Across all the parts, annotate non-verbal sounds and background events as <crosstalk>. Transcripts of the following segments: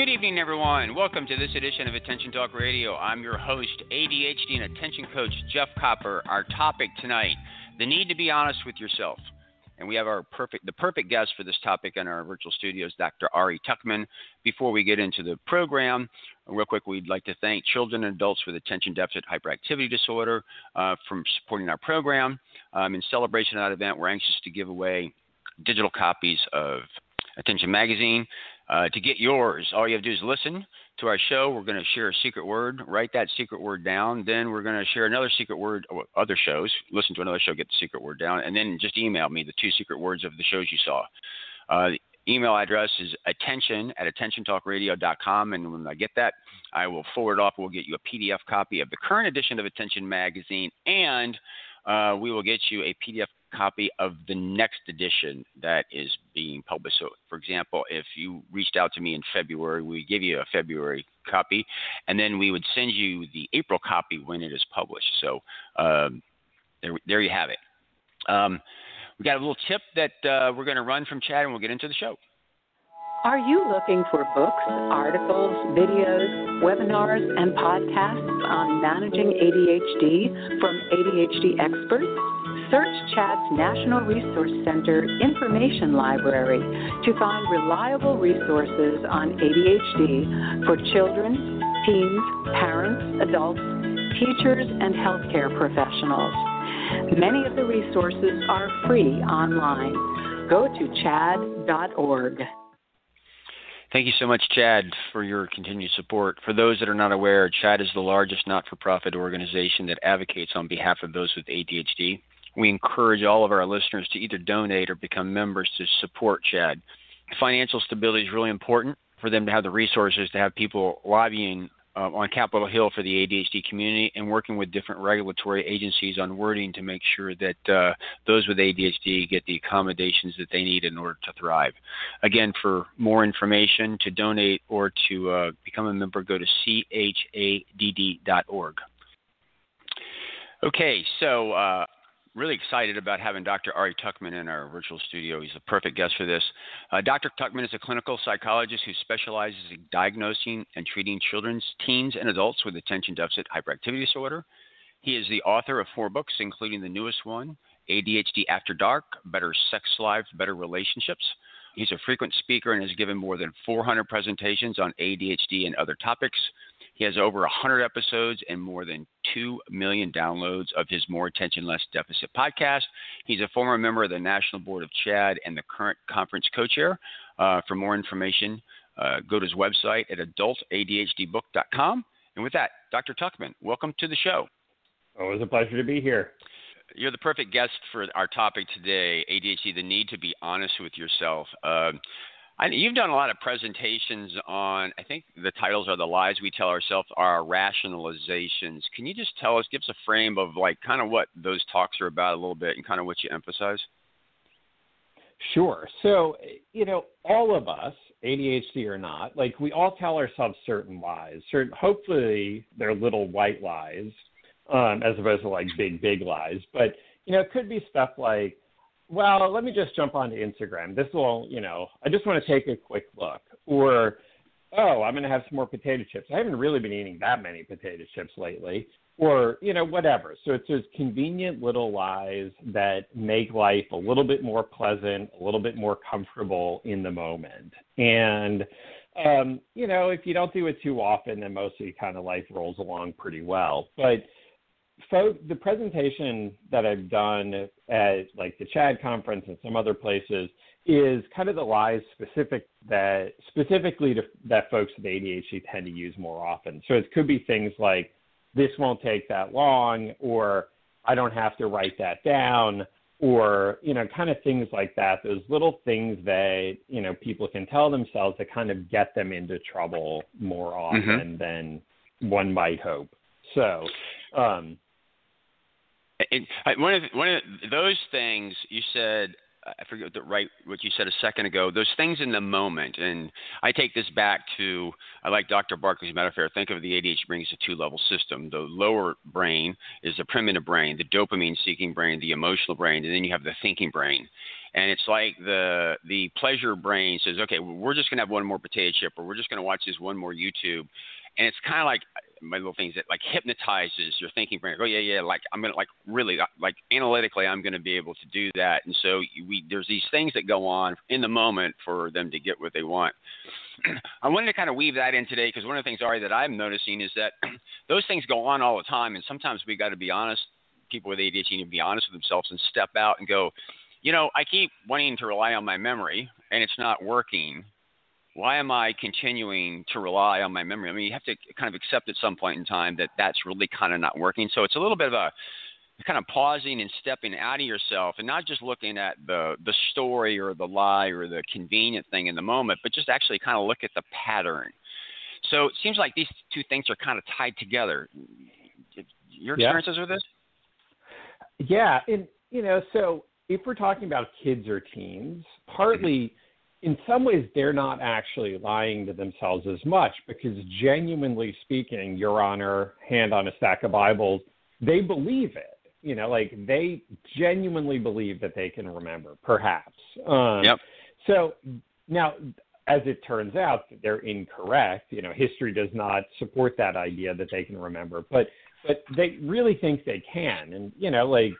Good evening, everyone. Welcome to this edition of Attention Talk Radio. I'm your host, ADHD and attention coach Jeff Copper. Our topic tonight: the need to be honest with yourself. And we have our perfect, the perfect guest for this topic in our virtual studios, Dr. Ari Tuckman. Before we get into the program, real quick, we'd like to thank children and adults with attention deficit hyperactivity disorder uh, from supporting our program. Um, in celebration of that event, we're anxious to give away digital copies of Attention Magazine. Uh, to get yours, all you have to do is listen to our show. We're going to share a secret word. Write that secret word down. Then we're going to share another secret word. Or other shows. Listen to another show. Get the secret word down, and then just email me the two secret words of the shows you saw. Uh, email address is attention at attentiontalkradio.com, and when I get that, I will forward off. We'll get you a PDF copy of the current edition of Attention Magazine, and uh, we will get you a PDF copy of the next edition that is being published. So, for example, if you reached out to me in February, we give you a February copy, and then we would send you the April copy when it is published. So, um, there, there you have it. Um, we got a little tip that uh, we're going to run from CHADD, and we'll get into the show. Are you looking for books, articles, videos, webinars, and podcasts on managing ADHD from ADHD experts? Search CHADD's National Resource Center Information Library to find reliable resources on ADHD for children, teens, parents, adults, teachers, and healthcare professionals. Many of the resources are free online. Go to chadd.org. Thank you so much, CHADD, for your continued support. For those that are not aware, CHADD is the largest not for profit organization that advocates on behalf of those with ADHD. We encourage all of our listeners to either donate or become members to support CHADD. Financial stability is really important for them to have the resources to have people lobbying uh, on Capitol Hill for the ADHD community and working with different regulatory agencies on wording to make sure that uh, those with ADHD get the accommodations that they need in order to thrive. Again, for more information, to donate or to uh, become a member, go to chadd.org. Okay, so uh, really excited about having Dr. Ari Tuckman in our virtual studio. He's a perfect guest for this. Uh, Dr. Tuckman is a clinical psychologist who specializes in diagnosing and treating children's, teens, and adults with attention deficit hyperactivity disorder. He is the author of four books, including the newest one, ADHD After Dark Better Sex Lives, Better Relationships. He's a frequent speaker and has given more than 400 presentations on ADHD and other topics. He has over 100 episodes and more than 2 million downloads of his More Attention Less Deficit podcast. He's a former member of the National Board of CHADD and the current conference co chair. Uh, for more information, uh, go to his website at adultadhdbook.com. And with that, Dr. Tuckman, welcome to the show. Always a pleasure to be here. You're the perfect guest for our topic today ADHD, the need to be honest with yourself. Uh, I, you've done a lot of presentations on, I think the titles are The Lies We Tell Ourselves Are Rationalizations. Can you just tell us, give us a frame of like kind of what those talks are about a little bit and kind of what you emphasize? Sure. So, you know, all of us, ADHD or not, like we all tell ourselves certain lies. Certain, hopefully, they're little white lies um, as opposed to like big, big lies. But, you know, it could be stuff like, well, let me just jump onto Instagram. This will, you know, I just want to take a quick look. Or, oh, I'm going to have some more potato chips. I haven't really been eating that many potato chips lately. Or, you know, whatever. So it's those convenient little lies that make life a little bit more pleasant, a little bit more comfortable in the moment. And, um, you know, if you don't do it too often, then mostly kind of life rolls along pretty well. But, so the presentation that I've done at like the CHADD conference and some other places is kind of the lies specific that specifically to, that folks with ADHD tend to use more often. So it could be things like this won't take that long, or I don't have to write that down, or you know kind of things like that those little things that you know people can tell themselves that kind of get them into trouble more often mm-hmm. than one might hope so um it, one of one of those things you said I forget the right what you said a second ago. Those things in the moment, and I take this back to I like Dr. Barkley's metaphor. Think of the ADHD brain as a two-level system. The lower brain is the primitive brain, the dopamine-seeking brain, the emotional brain, and then you have the thinking brain. And it's like the the pleasure brain says, okay, we're just gonna have one more potato chip, or we're just gonna watch this one more YouTube, and it's kind of like my little things that like hypnotizes your thinking brain. Oh yeah, yeah, like I'm gonna like really uh, like analytically, I'm gonna be able to do that. And so we there's these things that go on in the moment for them to get what they want. <clears throat> I wanted to kind of weave that in today because one of the things, Ari, that I'm noticing is that <clears throat> those things go on all the time, and sometimes we got to be honest. People with ADHD need to be honest with themselves and step out and go, you know, I keep wanting to rely on my memory, and it's not working why am I continuing to rely on my memory? I mean, you have to kind of accept at some point in time that that's really kind of not working. So it's a little bit of a kind of pausing and stepping out of yourself and not just looking at the the story or the lie or the convenient thing in the moment, but just actually kind of look at the pattern. So it seems like these two things are kind of tied together. Your experiences yeah. with this? Yeah, and you know, so if we're talking about kids or teens, partly in some ways they're not actually lying to themselves as much because genuinely speaking your honor hand on a stack of bibles they believe it. You know like they genuinely believe that they can remember perhaps. Um yep. so now as it turns out they're incorrect. You know history does not support that idea that they can remember but but they really think they can. And you know like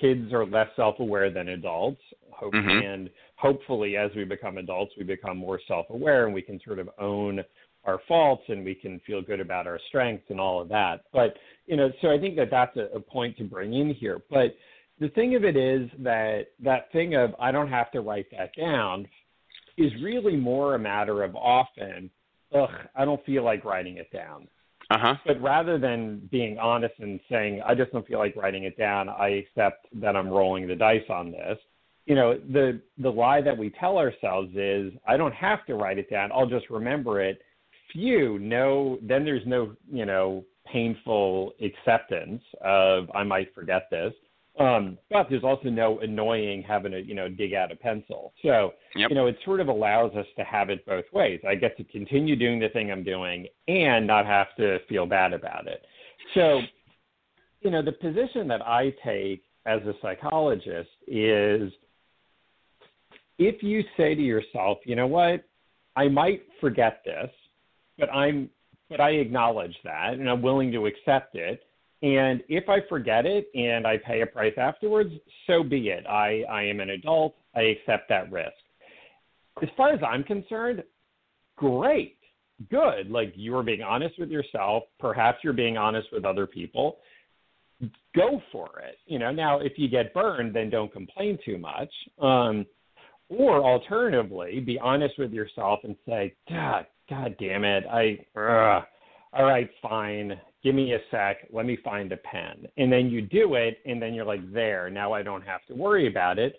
kids are less self-aware than adults hope mm-hmm. and hopefully as we become adults we become more self-aware and we can sort of own our faults and we can feel good about our strengths and all of that. But you know so i think that that's a, a point to bring in here. But the thing of it is that that thing of i don't have to write that down is really more a matter of often ugh i don't feel like writing it down uh-huh. But rather than being honest and saying, I just don't feel like writing it down, I accept that I'm rolling the dice on this, you know the the lie that we tell ourselves is i don't have to write it down. I'll just remember it. Phew no then there's no you know painful acceptance of i might forget this um, but there's also no annoying having to you know dig out a pencil so yep. you know it sort of allows us to have it both ways i get to continue doing the thing i'm doing and not have to feel bad about it so you know the position that i take as a psychologist is if you say to yourself, you know what, I might forget this, but I'm but I acknowledge that and I'm willing to accept it. And if I forget it and I pay a price afterwards, so be it. I, I am an adult. I accept that risk. As far as I'm concerned, great, good. Like you are being honest with yourself. Perhaps you're being honest with other people. Go for it. You know, now if you get burned, then don't complain too much. Um, or alternatively, be honest with yourself and say, God, God damn it, I, all right, fine, give me a sec, let me find a pen, and then you do it, and then you're like, there, now I don't have to worry about it.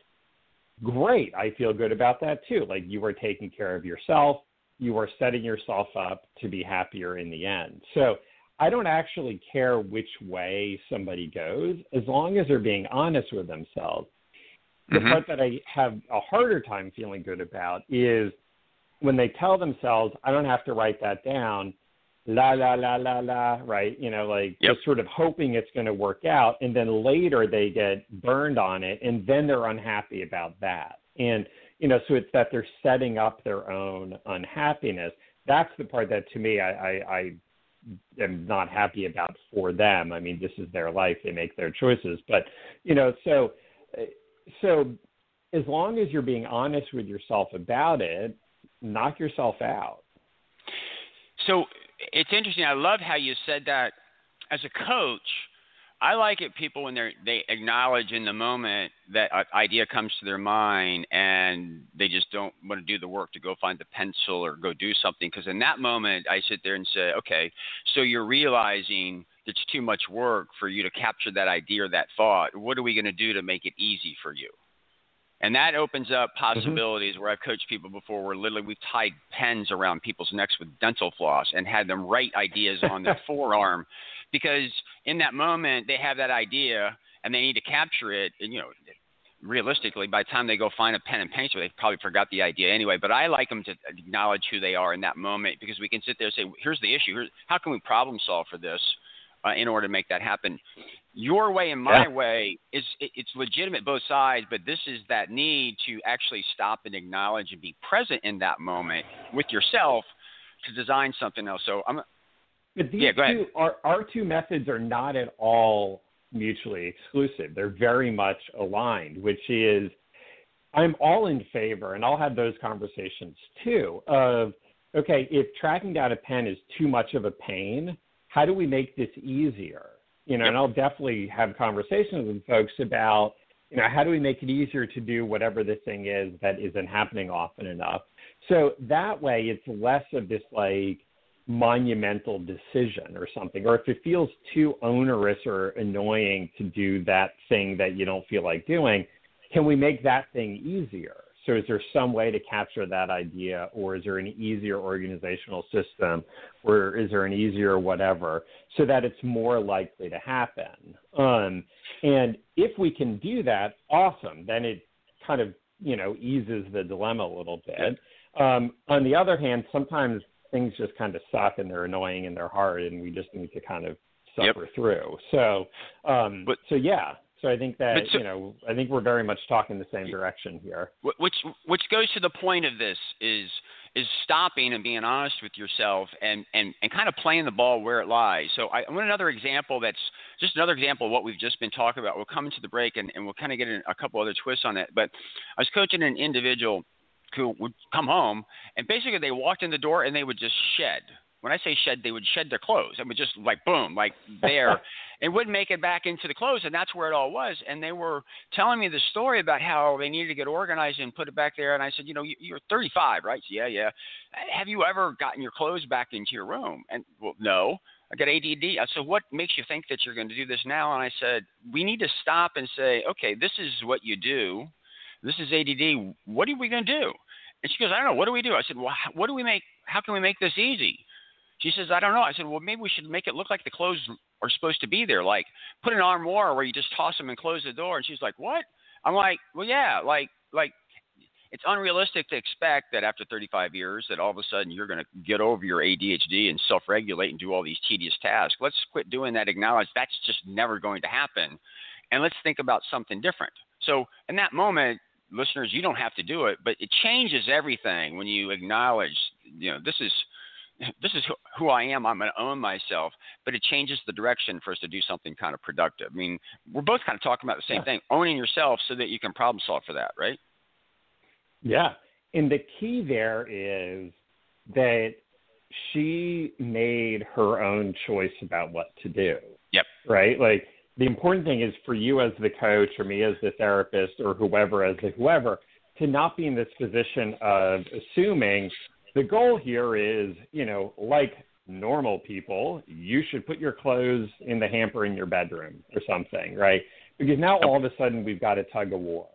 Great, I feel good about that too. Like you are taking care of yourself, you are setting yourself up to be happier in the end. So I don't actually care which way somebody goes as long as they're being honest with themselves the mm-hmm. part that I have a harder time feeling good about is when they tell themselves, I don't have to write that down, la, la, la, la, la, right? You know, like yep. just sort of hoping it's going to work out. And then later they get burned on it and then they're unhappy about that. And, you know, so it's that they're setting up their own unhappiness. That's the part that to me, I, I, I am not happy about for them. I mean, this is their life. They make their choices. But, you know, so so as long as you're being honest with yourself about it, knock yourself out. So it's interesting. I love how you said that. As a coach, I like it people when they they acknowledge in the moment that an idea comes to their mind and they just don't want to do the work to go find the pencil or go do something because in that moment I sit there and say, okay, so you're realizing it's too much work for you to capture that idea or that thought. What are we going to do to make it easy for you? And that opens up mm-hmm. possibilities mm-hmm. where I've coached people before where literally we've tied pens around people's necks with dental floss and had them write ideas on their <laughs> forearm because in that moment they have that idea and they need to capture it and you know realistically by the time they go find a pen and pencil they probably forgot the idea anyway but i like them to acknowledge who they are in that moment because we can sit there and say here's the issue here's, how can we problem solve for this uh, in order to make that happen. Your way and my yeah. way is it, it's legitimate both sides, but this is that need to actually stop and acknowledge and be present in that moment with yourself to design something else. So I'm. But these yeah, go ahead. two, our, our two methods are not at all mutually exclusive. They're very much aligned, which is I'm all in favor, and I'll have those conversations too, of okay, if tracking down a pen is too much of a pain, how do we make this easier? You know, yep. and I'll definitely have conversations with folks about, you know, how do we make it easier to do whatever the thing is that isn't happening often enough. So that way it's less of this like monumental decision or something. Or if it feels too onerous or annoying to do that thing that you don't feel like doing, can we make that thing easier? So is there some way to capture that idea, or is there an easier organizational system, or is there an easier whatever, so that it's more likely to happen? Um, and if we can do that, awesome. Then it kind of you know eases the dilemma a little bit. Um, on the other hand, sometimes things just kind of suck and they're annoying and they're hard, and we just need to kind of suffer yep. through. So, um, but, so yeah, so I think that so, you know, I think we're very much talking the same direction here. Which which goes to the point of this is is stopping and being honest with yourself and and and kind of playing the ball where it lies. So I, I want another example that's just another example of what we've just been talking about. We'll come into the break and, and we'll kind of get a couple other twists on it. But I was coaching an individual who would come home and basically they walked in the door and they would just shed when I say shed, they would shed their clothes. It would just like boom, like there. <laughs> it wouldn't make it back into the clothes, and that's where it all was. And they were telling me the story about how they needed to get organized and put it back there. And I said, you know, you're 35, right? Yeah, yeah. Have you ever gotten your clothes back into your room? And well, no. I got ADD. I said, what makes you think that you're going to do this now? And I said, we need to stop and say, okay, this is what you do. This is ADD. What are we going to do? And she goes, I don't know. What do we do? I said, well, what do we make? How can we make this easy? She says, I don't know. I said, well, maybe we should make it look like the clothes are supposed to be there. Like put an armoire where you just toss them and close the door. And she's like, what? I'm like, well, yeah, like, like it's unrealistic to expect that after 35 years that all of a sudden you're going to get over your ADHD and self-regulate and do all these tedious tasks. Let's quit doing that. Acknowledge that's just never going to happen, and let's think about something different. So in that moment, listeners, you don't have to do it, but it changes everything when you acknowledge, you know, this is this is who I am. I'm going to own myself, but it changes the direction for us to do something kind of productive. I mean, we're both kind of talking about the same yeah. thing, owning yourself so that you can problem solve for that, right? Yeah. And the key there is that she made her own choice about what to do. Yep. Right? Like the important thing is for you as the coach or me as the therapist or whoever as the whoever to not be in this position of assuming the goal here is, you know, like normal people, you should put your clothes in the hamper in your bedroom or something, right? Because now all of a sudden we've got a tug of war.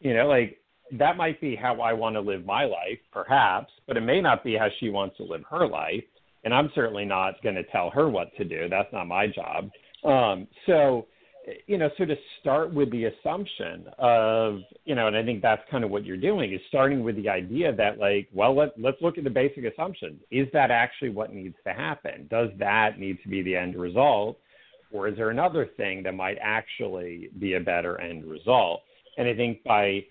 You know, like that might be how I want to live my life, perhaps, but it may not be how she wants to live her life. And I'm certainly not going to tell her what to do. That's not my job. Um, so, you know, so to start with the assumption of, you know, and I think that's kind of what you're doing is starting with the idea that like, well, let, let's look at the basic assumption. Is that actually what needs to happen? Does that need to be the end result? Or is there another thing that might actually be a better end result? And I think by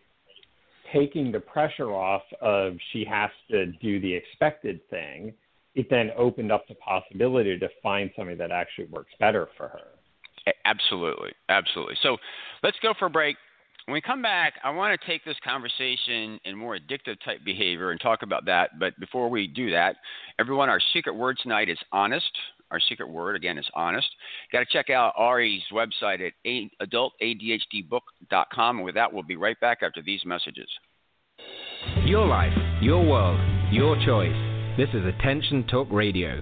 taking the pressure off of she has to do the expected thing, it then opened up the possibility to find something that actually works better for her. Absolutely, absolutely. So let's go for a break. When we come back, I want to take this conversation in more addictive type behavior and talk about that. But before we do that, everyone, our secret word tonight is honest. Our secret word, again, is honest. Got to check out Ari's website at adultadhdbook.com. And with that, we'll be right back after these messages. Your life, your world, your choice. This is Attention Talk Radio.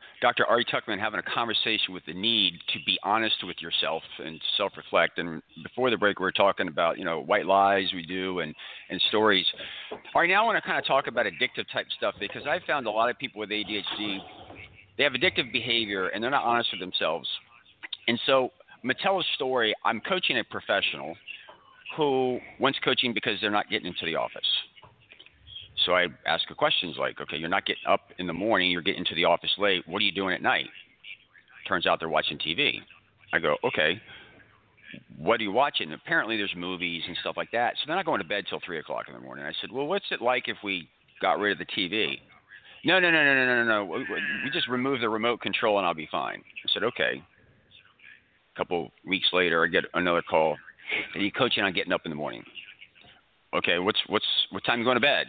Dr. Ari Tuckman having a conversation with the need to be honest with yourself and self-reflect. And before the break, we were talking about you know white lies we do and and stories. Ari, now I want to kind of talk about addictive type stuff because I found a lot of people with ADHD they have addictive behavior and they're not honest with themselves. And so I'm gonna tell a story. I'm coaching a professional who wants coaching because they're not getting into the office. So I ask her questions like, okay, you're not getting up in the morning, you're getting to the office late. What are you doing at night? Turns out they're watching TV. I go, okay, what are you watching? Apparently there's movies and stuff like that. So they're not going to bed till three o'clock in the morning. I said, well, what's it like if we got rid of the TV? No, no, no, no, no, no, no. We just remove the remote control and I'll be fine. I said, okay. A couple weeks later, I get another call. Are you coaching on getting up in the morning? Okay, what's what's what time you going to bed?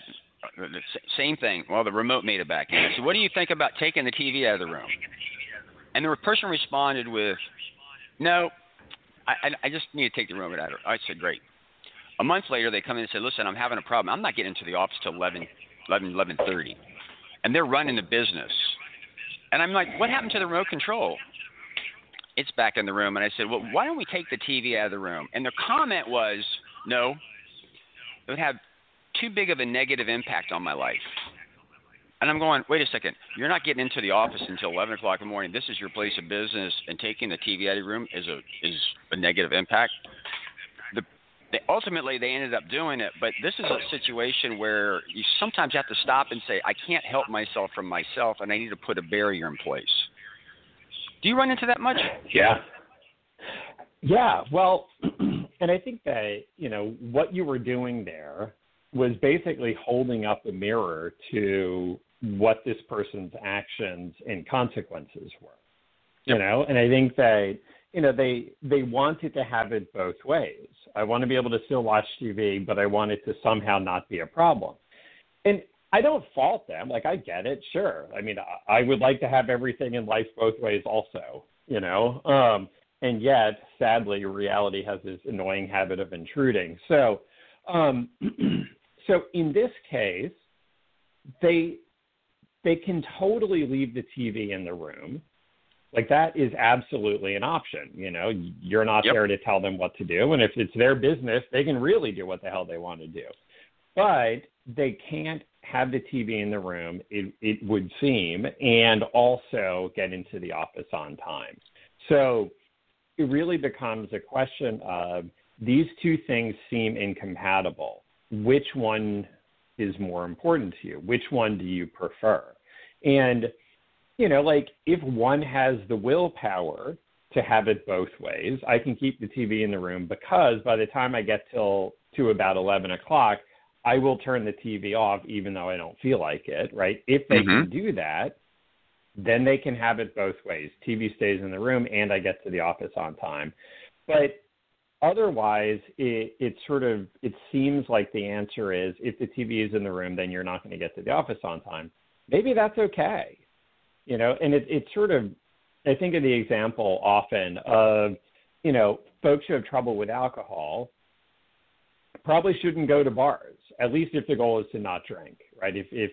Same thing. Well, the remote made it back in. So, what do you think about taking the TV out of the room? And the person responded with, "No, I, I just need to take the remote out of." I said, "Great." A month later, they come in and say, "Listen, I'm having a problem. I'm not getting into the office till 11, 11, 11:30, and they're running the business." And I'm like, "What happened to the remote control?" It's back in the room, and I said, "Well, why don't we take the TV out of the room?" And their comment was, "No, it would have too big of a negative impact on my life. And I'm going, wait a second, you're not getting into the office until 11 o'clock in the morning. This is your place of business, and taking the TV out of the room is a is a negative impact. The, they, ultimately, they ended up doing it, but this is a situation where you sometimes have to stop and say, I can't help myself from myself, and I need to put a barrier in place. Do you run into that much? Yeah. Yeah. Well, <clears throat> and I think that you know what you were doing there was basically holding up a mirror to what this person's actions and consequences were. Yep. You know, and I think that you know they they wanted to have it both ways. I want to be able to still watch TV, but I want it to somehow not be a problem. And I don't fault them. Like I get it, sure. I mean, I, I would like to have everything in life both ways, also. You know, um, and yet, sadly, reality has this annoying habit of intruding. So, um, <clears throat> so in this case, they they can totally leave the TV in the room. Like that is absolutely an option. You know, you're not yep. there to tell them what to do, and if it's their business, they can really do what the hell they want to do. But they can't have the TV in the room. It it would seem, and also get into the office on time. So it really becomes a question of these two things seem incompatible which one is more important to you? Which one do you prefer? And, you know, like if one has the willpower to have it both ways, I can keep the TV in the room because by the time I get till to about 11 o'clock, I will turn the TV off even though I don't feel like it, right? If they mm-hmm. can do that, then they can have it both ways. TV stays in the room and I get to the office on time. But otherwise it, it sort of it seems like the answer is if the tv is in the room then you're not going to get to the office on time. Maybe that's okay you know? And it, it's sort of i think of the example often of you know folks who have trouble with alcohol probably shouldn't go to bars at least if the goal is to not drink right? If if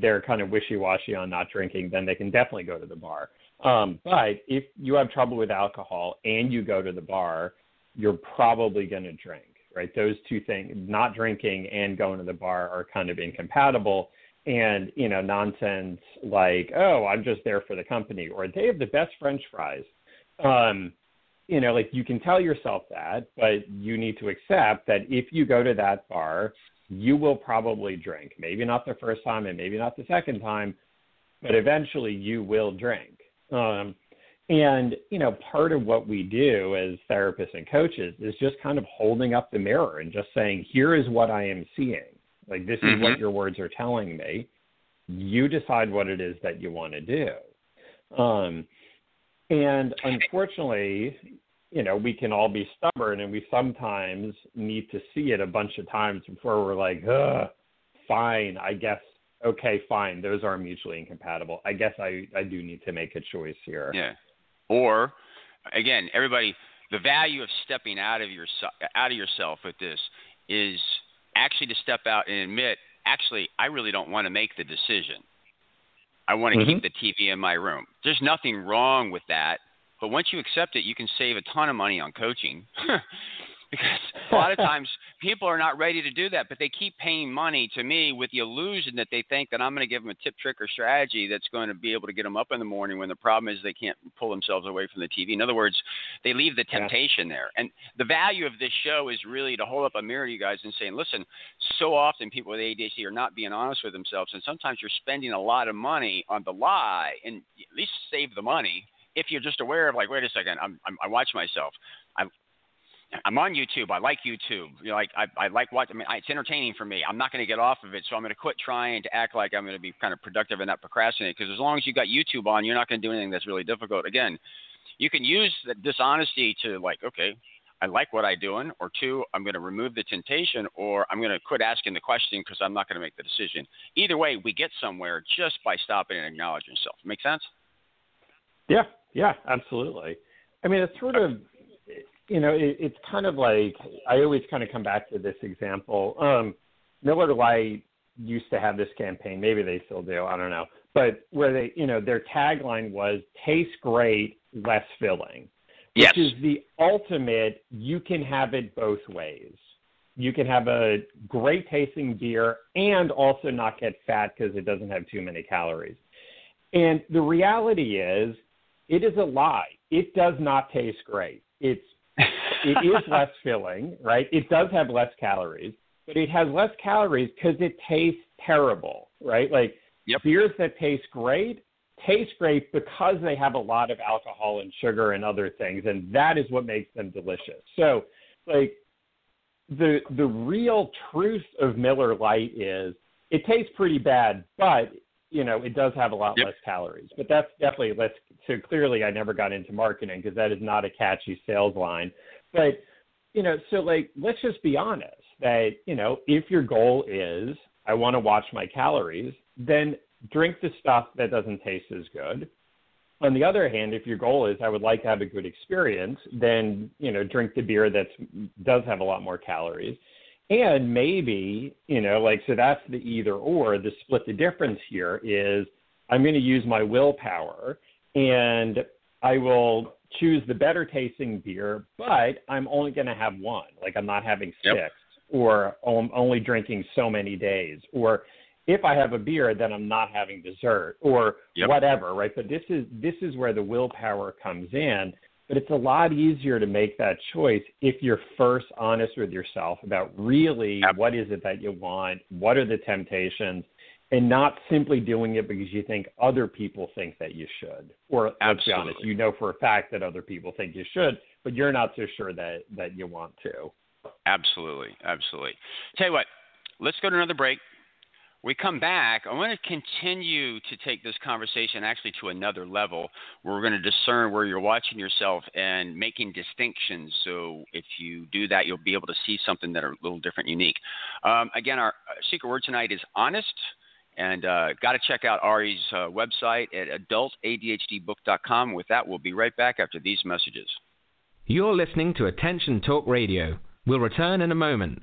they're kind of wishy-washy on not drinking then they can definitely go to the bar. Um, but if you have trouble with alcohol and you go to the bar you're probably going to drink, right? Those two things, not drinking and going to the bar, are kind of incompatible. And, you know, nonsense like, oh, I'm just there for the company, or they have the best French fries, um, you know, like you can tell yourself that, but you need to accept that if you go to that bar, you will probably drink. Maybe not the first time and maybe not the second time, but eventually you will drink. Um, and, you know, part of what we do as therapists and coaches is just kind of holding up the mirror and just saying, here is what I am seeing. Like, this is mm-hmm. what your words are telling me. You decide what it is that you want to do. Um, and unfortunately, you know, we can all be stubborn and we sometimes need to see it a bunch of times before we're like, Ugh, fine, I guess okay, fine, those are mutually incompatible. I guess I, I do need to make a choice here. Yeah. Or again, everybody the value of stepping out of your out of yourself with this is actually to step out and admit, actually, I really don't want to make the decision. I want to mm-hmm. keep the TV in my room. There's nothing wrong with that. But once you accept it, you can save a ton of money on coaching. <laughs> because <laughs> a lot of times people are not ready to do that, but they keep paying money to me with the illusion that they think that I'm going to give them a tip, trick, or strategy that's going to be able to get them up in the morning when the problem is they can't pull themselves away from the TV. In other words, they leave the temptation yeah. there. And the value of this show is really to hold up a mirror to you guys and saying, listen, so often people with ADHD are not being honest with themselves, and sometimes you're spending a lot of money on the lie, and at least save the money if you're just aware of like, wait a second, I'm, I'm I watch myself. I'm on YouTube. I like YouTube. You know, like I, I like what I mean. It's entertaining for me. I'm not going to get off of it, so I'm going to quit trying to act like I'm going to be kind of productive and not procrastinate. Because as long as you got YouTube on, you're not going to do anything that's really difficult. Again, you can use the dishonesty to like, okay, I like what I'm doing, or two, I'm going to remove the temptation, or I'm going to quit asking the question because I'm not going to make the decision. Either way, we get somewhere just by stopping and acknowledging yourself. Make sense? Yeah, yeah, absolutely. I mean, it's sort of you know, it, it's kind of like I always kind of come back to this example. Um, Miller Lite used to have this campaign. Maybe they still do. I don't know. But where they, you know, their tagline was "Taste great, less filling," yes. which is the ultimate. You can have it both ways. You can have a great tasting beer and also not get fat because it doesn't have too many calories. And the reality is, it is a lie. It does not taste great. It's it is less filling, right? It does have less calories, but it has less calories because it tastes terrible, right? Like yep. beers that taste great taste great because they have a lot of alcohol and sugar and other things, and that is what makes them delicious. So, like the the real truth of Miller Lite is it tastes pretty bad, but you know it does have a lot yep. less calories. But that's definitely less. So clearly, I never got into marketing because that is not a catchy sales line. But you know, so like let's just be honest that you know if your goal is I want to watch my calories, then drink the stuff that doesn't taste as good. On the other hand, if your goal is I would like to have a good experience, then you know drink the beer that does have a lot more calories. And maybe, you know, like, so that's the either or. The split the difference here is I'm going to use my willpower and I will choose the better tasting beer, but I'm only going to have one. Like I'm not having six, yep. or I'm only drinking so many days, or if I have a beer, then I'm not having dessert, or yep. whatever, right? But this is this is where the willpower comes in. But it's a lot easier to make that choice if you're first honest with yourself about really what is it that you want, what are the temptations, and not simply doing it because you think other people think that you should. Or Absolutely. let's be honest, you know for a fact that other people think you should, but you're not so sure that that you want to. Absolutely, absolutely. Tell you what, let's go to another break. We come back. I want to continue to take this conversation actually to another level. Where we're going to discern where you're watching yourself and making distinctions. So if you do that, you'll be able to see something that are a little different, unique. Um, again, our secret word tonight is honest. And uh, got to check out Ari's uh, website at adultadhdbook.com. With that, we'll be right back after these messages. You're listening to Attention Talk Radio. We'll return in a moment.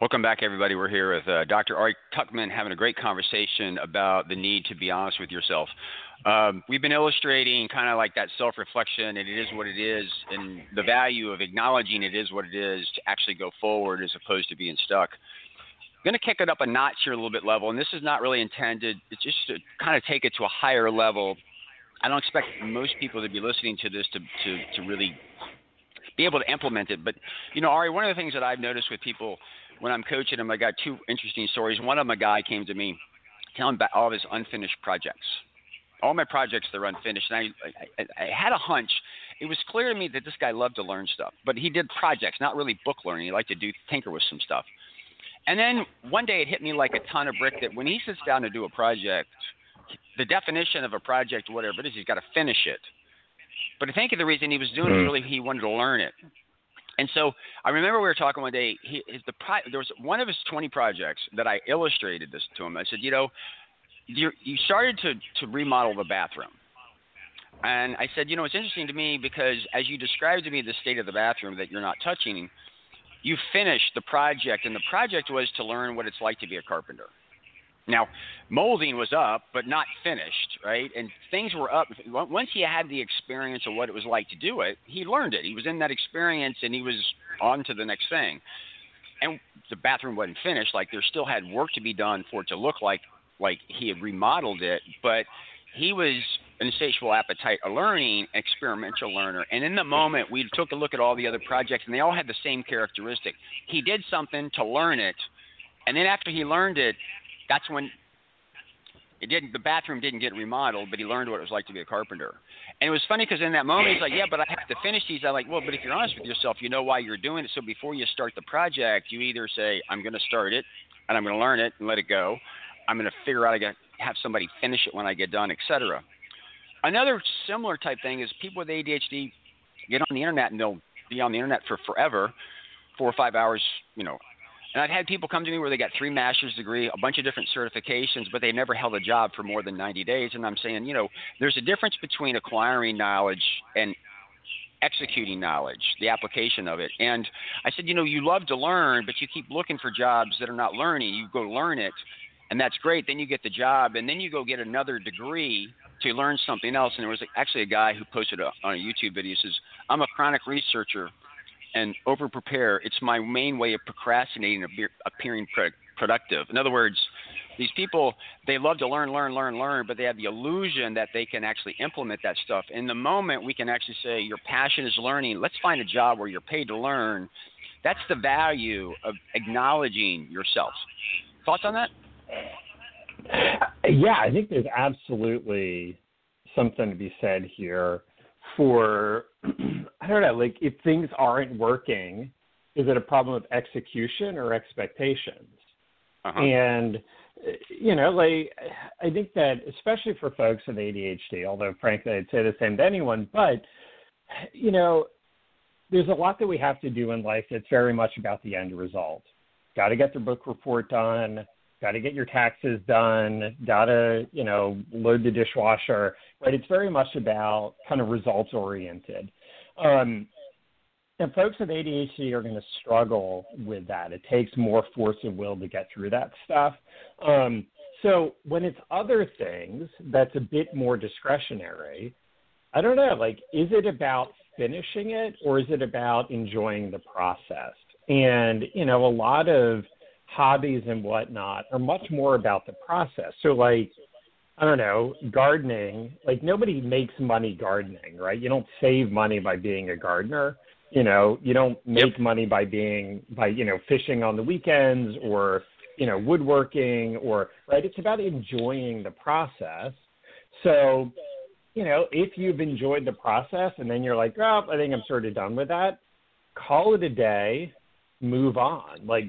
Welcome back, everybody. We're here with uh, Dr. Ari Tuckman having a great conversation about the need to be honest with yourself. Um, we've been illustrating kind of like that self reflection, and it is what it is, and the value of acknowledging it is what it is to actually go forward as opposed to being stuck. I'm going to kick it up a notch here a little bit level, and this is not really intended, it's just to kind of take it to a higher level. I don't expect most people to be listening to this to, to, to really be able to implement it. But, you know, Ari, one of the things that I've noticed with people when I'm coaching them, I got two interesting stories. One of them, a guy came to me telling about all of his unfinished projects. All my projects they're unfinished, and I, I, I had a hunch. It was clear to me that this guy loved to learn stuff, but he did projects, not really book learning. He liked to do tinker with some stuff. And then one day it hit me like a ton of brick that when he sits down to do a project, the definition of a project, whatever it is, he's got to finish it. But I think the reason he was doing it Hmm. really he wanted to learn it. And so I remember we were talking one day. He, his, the pro, there was one of his 20 projects that I illustrated this to him. I said, you know, you you started to to remodel the bathroom, and I said, you know, it's interesting to me because as you described to me the state of the bathroom that you're not touching, you finished the project, and the project was to learn what it's like to be a carpenter. Now, molding was up, but not finished, right? And things were up. Once he had the experience of what it was like to do it, he learned it. He was in that experience, and he was on to the next thing. And the bathroom wasn't finished; like there still had work to be done for it to look like like he had remodeled it. But he was an insatiable appetite, a learning, experimental learner. And in the moment, we took a look at all the other projects, and they all had the same characteristic. He did something to learn it, and then after he learned it, that's when it didn't. The bathroom didn't get remodeled, but he learned what it was like to be a carpenter. And it was funny because in that moment, he's like, "Yeah, but I have to finish these." I'm like, "Well, but if you're honest with yourself, you know why you're doing it. So before you start the project, you either say, "I'm going to start it, and I'm going to learn it and let it go," I'm going to figure out I got have somebody finish it when I get done, etc. Another similar type thing is people with ADHD get on the internet and they'll be on the internet for forever, four or five hours, you know. And I've had people come to me where they got three master's degree, a bunch of different certifications, but they never held a job for more than 90 days. And I'm saying, you know, there's a difference between acquiring knowledge and executing knowledge, the application of it. And I said, you know, you love to learn, but you keep looking for jobs that are not learning. You go learn it, and that's great. Then you get the job, and then you go get another degree to learn something else. And there was actually a guy who posted a, on a YouTube video. Says, "I'm a chronic researcher and over prepare. It's my main way of procrastinating appearing pro- productive." In other words, these people they love to learn, learn, learn, learn, but they have the illusion that they can actually implement that stuff. In the moment, we can actually say, "Your passion is learning. Let's find a job where you're paid to learn." That's the value of acknowledging yourself. Thoughts on that? Yeah, I think there's absolutely something to be said here for <clears throat> I don't know, like if things aren't working, is it a problem of execution or expectations? Uh-huh. And you know, like I think that especially for folks with ADHD, although frankly I'd say the same to anyone, but you know, there's a lot that we have to do in life that's very much about the end result. Got to get the book report done. Got to get your taxes done. Got to, you know, load the dishwasher. Right? It's very much about kind of results oriented. Um, and folks with ADHD are going to struggle with that. It takes more force and will to get through that stuff. Um, so when it's other things that's a bit more discretionary, I don't know. Like, is it about finishing it or is it about enjoying the process? And, you know, a lot of hobbies and whatnot are much more about the process. So, like, I don't know, gardening, like nobody makes money gardening, right? You don't save money by being a gardener. You know, you don't make yep. money by being by, you know, fishing on the weekends or, you know, woodworking or right? It's about enjoying the process. So, you know, if you've enjoyed the process and then you're like, oh, I think I'm sort of done with that, call it a day, move on. Like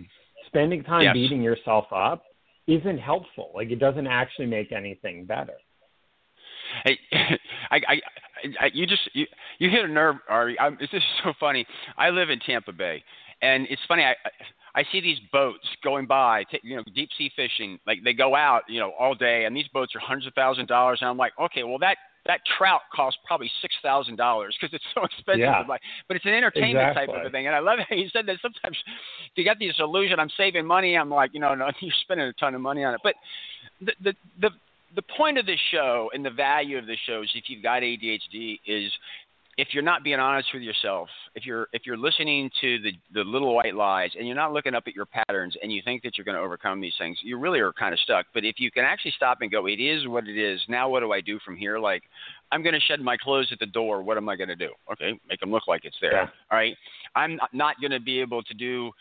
spending time yes. beating yourself up isn't helpful. Like it doesn't actually make anything better. Hey, <laughs> I, I, I, you just you, you hit a nerve, Ari. I'm, this is so funny. I live in Tampa Bay, and it's funny. I I see these boats going by, t- you know, deep sea fishing. Like they go out, you know, all day, and these boats are hundreds of thousands of dollars. And I'm like, okay, well that that trout costs probably six thousand dollars because it's so <laughs> expensive yeah. to buy. But it's an entertainment exactly. type of a thing, and I love how you said that. Sometimes you got this illusion I'm saving money. I'm like, you know, no, <laughs> you're spending a ton of money on it. But the the the the point of this show and the value of the show is if you've got ADHD is if you're not being honest with yourself, if you're if you're listening to the the little white lies and you're not looking up at your patterns and you think that you're going to overcome these things, you really are kind of stuck. But if you can actually stop and go, it is what it is. Now what do I do from here? Like I'm going to shed my clothes at the door. What am I going to do? Okay, make them look like it's there. Yeah. All right. I'm not going to be able to do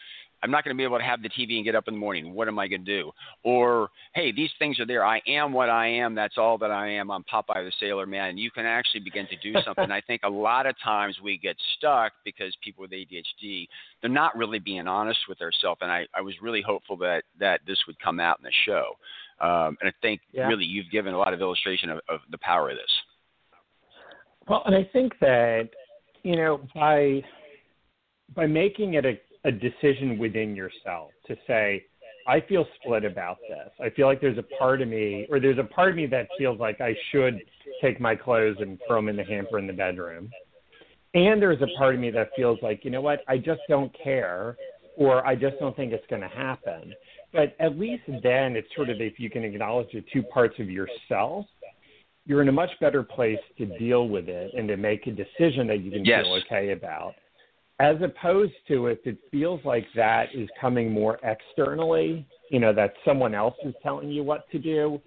I'm not going to be able to have the TV and get up in the morning. What am I going to do? Or, hey, these things are there. I am what I am. That's all that I am. I'm Popeye the Sailor Man. And you can actually begin to do <laughs> something. I think a lot of times we get stuck because people with ADHD, they're not really being honest with themselves. And I, I was really hopeful that, that this would come out in the show. Um, and I think yeah. really you've given a lot of illustration of, of the power of this. Well, and I think that, you know, by by making it a a decision within yourself to say, I feel split about this. I feel like there's a part of me, or there's a part of me that feels like I should take my clothes and throw them in the hamper in the bedroom. And there's a part of me that feels like, you know what, I just don't care, or I just don't think it's going to happen. But at least then it's sort of if you can acknowledge the two parts of yourself, you're in a much better place to deal with it and to make a decision that you can yes. feel okay about as opposed to if it feels like that is coming more externally, you know, that someone else is telling you what to do,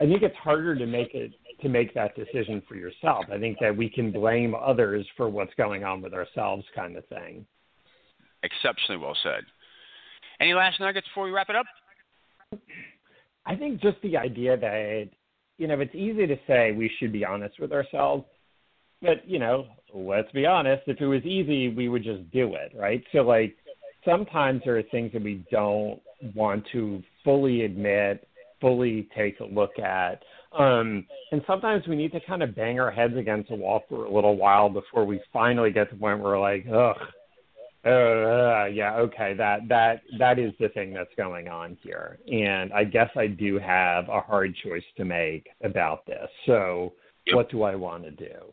I think it's harder to make it to make that decision for yourself. I think that we can blame others for what's going on with ourselves kind of thing. Exceptionally well said. Any last nuggets before we wrap it up? I think just the idea that you know, it's easy to say we should be honest with ourselves, but you know, let's be honest, if it was easy, we would just do it, right? So like sometimes there are things that we don't want to fully admit, fully take a look at. Um, and sometimes we need to kind of bang our heads against a wall for a little while before we finally get to the point where we're like, ugh, uh, yeah, okay, that that that is the thing that's going on here, and I guess I do have a hard choice to make about this. So, yep. what do I want to do?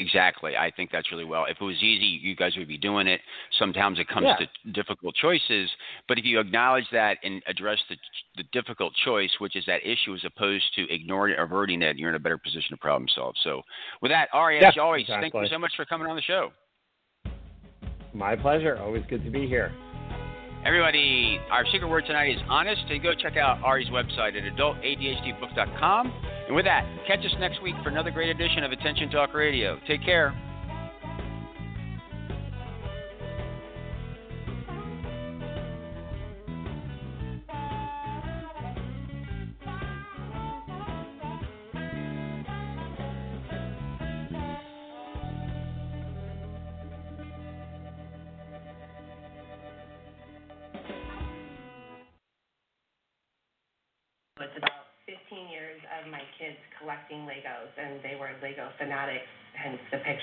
Exactly. I think that's really well. If it was easy, you guys would be doing it. Sometimes it comes yeah. to difficult choices, but if you acknowledge that and address the, the difficult choice, which is that issue, as opposed to ignoring it, averting it, you're in a better position to problem solve. So, with that, Ari, yeah, as always, exactly. thank you so much for coming on the show. My pleasure. Always good to be here. Everybody, our secret word tonight is honest. And go check out Ari's website at adultadhdbook.com. And with that, catch us next week for another great edition of Attention Talk Radio. Take care.